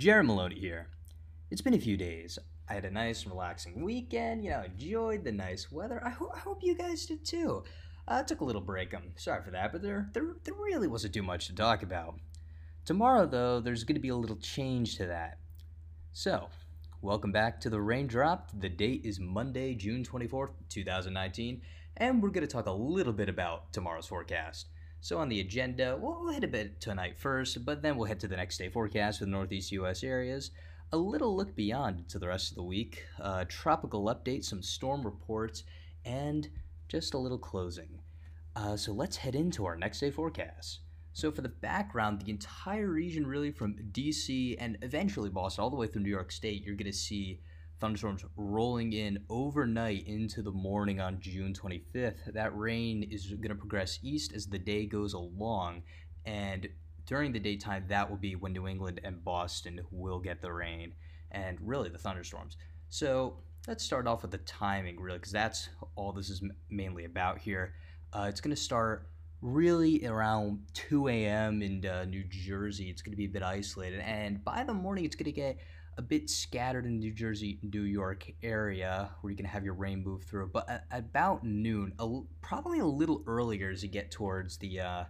Jared Maloney here. It's been a few days. I had a nice, relaxing weekend. You know, enjoyed the nice weather. I, ho- I hope you guys did too. Uh, I took a little break. I'm sorry for that, but there, there, there really wasn't too much to talk about. Tomorrow, though, there's going to be a little change to that. So, welcome back to the Raindrop. The date is Monday, June 24th, 2019, and we're going to talk a little bit about tomorrow's forecast. So on the agenda, we'll hit a bit tonight first, but then we'll head to the next day forecast for the Northeast U.S. areas. A little look beyond to the rest of the week, uh, tropical update, some storm reports, and just a little closing. Uh, so let's head into our next day forecast. So for the background, the entire region, really from DC and eventually Boston, all the way through New York State, you're going to see thunderstorms rolling in overnight into the morning on June 25th. That rain is going to progress east as the day goes along, and during the daytime, that will be when New England and Boston will get the rain and really the thunderstorms. So let's start off with the timing, really, because that's all this is mainly about here. Uh, it's going to start really around 2 a.m. in uh, New Jersey. It's going to be a bit isolated, and by the morning, it's going to get a bit scattered in New Jersey, New York area where you can have your rain move through. But at, about noon, a, probably a little earlier as you get towards the uh,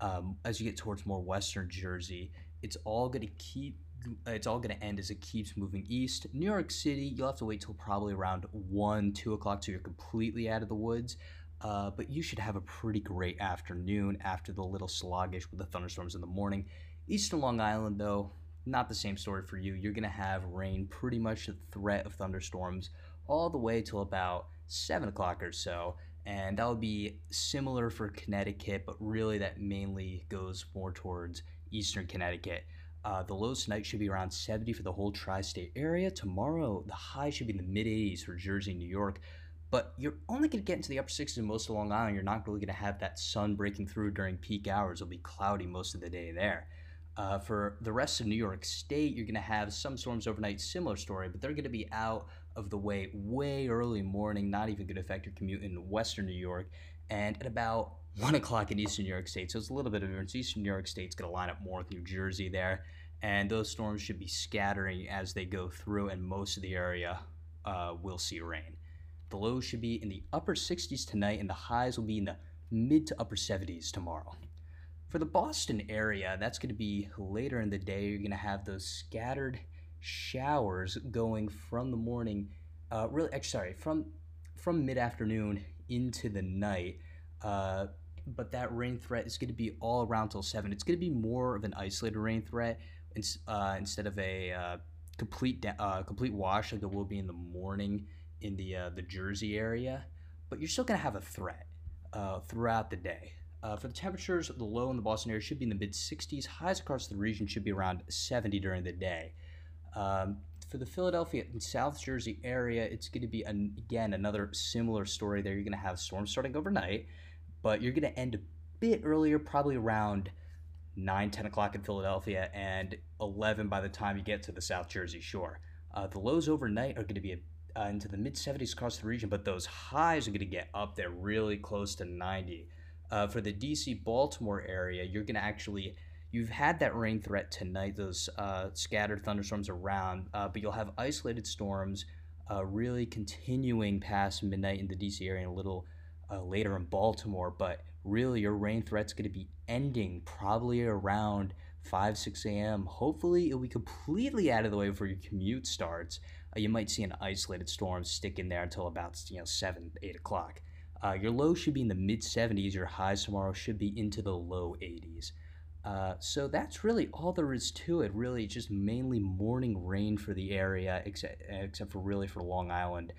um, as you get towards more western Jersey, it's all going to keep. It's all going to end as it keeps moving east. New York City, you'll have to wait till probably around one, two o'clock till you're completely out of the woods. Uh, but you should have a pretty great afternoon after the little sluggish with the thunderstorms in the morning. Eastern Long Island, though, not the same story for you. You're going to have rain, pretty much the threat of thunderstorms, all the way till about 7 o'clock or so. And that would be similar for Connecticut, but really that mainly goes more towards eastern Connecticut. Uh, the lows tonight should be around 70 for the whole tri state area. Tomorrow, the high should be in the mid 80s for Jersey and New York. But you're only going to get into the upper 60s in most of Long Island. You're not really going to have that sun breaking through during peak hours. It'll be cloudy most of the day there. Uh, for the rest of New York State, you're going to have some storms overnight, similar story, but they're going to be out of the way way early morning, not even going to affect your commute in Western New York, and at about 1 o'clock in Eastern New York State. So it's a little bit of a difference. Eastern New York State's going to line up more with New Jersey there, and those storms should be scattering as they go through, and most of the area uh, will see rain. The lows should be in the upper 60s tonight, and the highs will be in the mid to upper 70s tomorrow. For the Boston area, that's going to be later in the day. You're going to have those scattered showers going from the morning, uh, really, sorry, from from mid afternoon into the night. Uh, but that rain threat is going to be all around till seven. It's going to be more of an isolated rain threat uh, instead of a uh, complete uh, complete wash like it will be in the morning in the uh, the Jersey area. But you're still going to have a threat uh, throughout the day. Uh, for the temperatures, the low in the Boston area should be in the mid 60s. Highs across the region should be around 70 during the day. Um, for the Philadelphia and South Jersey area, it's going to be, an, again, another similar story there. You're going to have storms starting overnight, but you're going to end a bit earlier, probably around 9, 10 o'clock in Philadelphia, and 11 by the time you get to the South Jersey shore. Uh, the lows overnight are going to be uh, into the mid 70s across the region, but those highs are going to get up there really close to 90. Uh, for the DC Baltimore area, you're going to actually you've had that rain threat tonight, those uh, scattered thunderstorms around, uh, but you'll have isolated storms uh, really continuing past midnight in the DC area and a little uh, later in Baltimore. But really, your rain threat's going to be ending probably around 5, 6 a.m. Hopefully, it'll be completely out of the way before your commute starts. Uh, you might see an isolated storm stick in there until about you know 7, 8 o'clock. Uh, your low should be in the mid 70s. Your highs tomorrow should be into the low 80s. Uh, so that's really all there is to it. Really, just mainly morning rain for the area, except except for really for Long Island,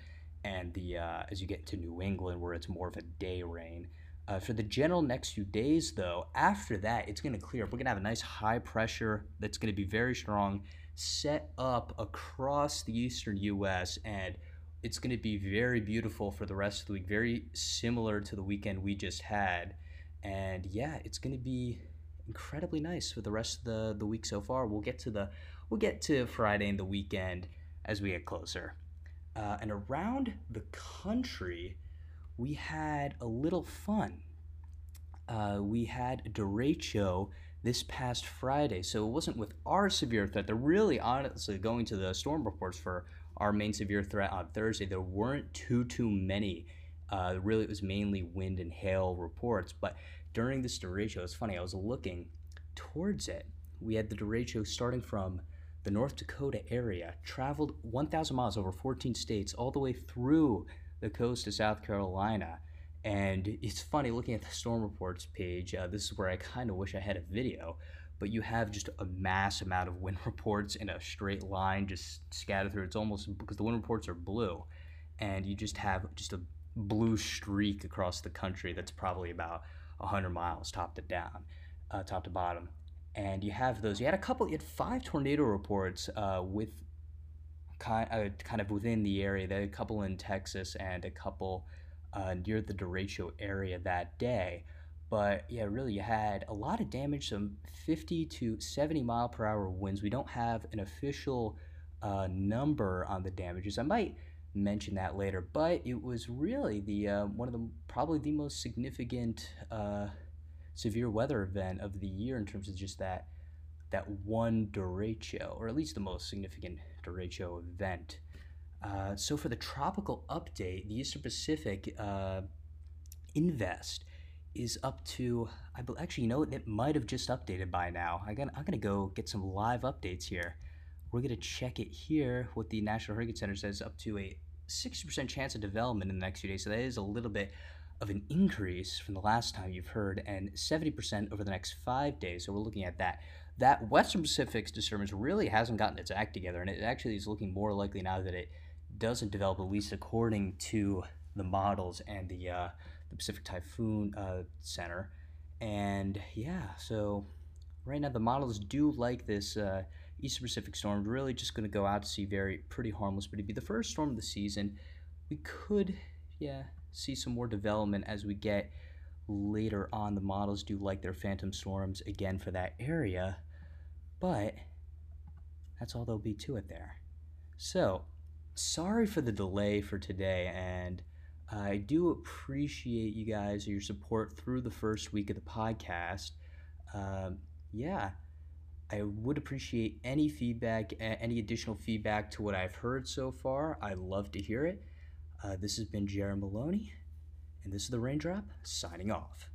and the uh, as you get to New England, where it's more of a day rain. Uh, for the general next few days, though, after that, it's going to clear up. We're going to have a nice high pressure that's going to be very strong, set up across the eastern U.S. and it's going to be very beautiful for the rest of the week, very similar to the weekend we just had. And yeah, it's going to be incredibly nice for the rest of the, the week so far. We'll get to the we'll get to Friday and the weekend as we get closer. Uh, and around the country, we had a little fun. Uh, we had derecho this past Friday. So it wasn't with our severe threat. They're really honestly going to the storm reports for our main severe threat on Thursday. There weren't too too many. Uh, really, it was mainly wind and hail reports. But during this derecho, it's funny. I was looking towards it. We had the derecho starting from the North Dakota area, traveled 1,000 miles over 14 states, all the way through the coast of South Carolina. And it's funny looking at the storm reports page. Uh, this is where I kind of wish I had a video, but you have just a mass amount of wind reports in a straight line just scattered through. It's almost because the wind reports are blue, and you just have just a blue streak across the country that's probably about 100 miles top to down, uh, top to bottom. And you have those. You had a couple. You had five tornado reports uh, with kind uh, kind of within the area. There a couple in Texas and a couple uh, near the derecho area that day. But yeah, really, you had a lot of damage, some 50 to 70 mile per hour winds. We don't have an official uh, number on the damages. I might mention that later, but it was really the uh, one of the probably the most significant uh, severe weather event of the year in terms of just that that one derecho, or at least the most significant derecho event. Uh, so for the tropical update, the Eastern Pacific uh, Invest is up to I believe, actually you know it might have just updated by now. I got I'm gonna go get some live updates here. We're gonna check it here. What the National Hurricane Center says up to a 60% chance of development in the next few days. So that is a little bit of an increase from the last time you've heard, and 70% over the next five days. So we're looking at that. That Western Pacific's disturbance really hasn't gotten its act together, and it actually is looking more likely now that it doesn't develop, at least according to the models and the uh, the Pacific Typhoon uh, Center. And yeah, so right now the models do like this uh, Pacific storm. Really, just going to go out to sea very pretty harmless, but it'd be the first storm of the season. We could, yeah, see some more development as we get later on. The models do like their phantom storms again for that area, but that's all there'll be to it there. So sorry for the delay for today, and I do appreciate you guys your support through the first week of the podcast. Um, yeah, I would appreciate any feedback, any additional feedback to what I've heard so far. I love to hear it. Uh, this has been Jared Maloney, and this is the Raindrop signing off.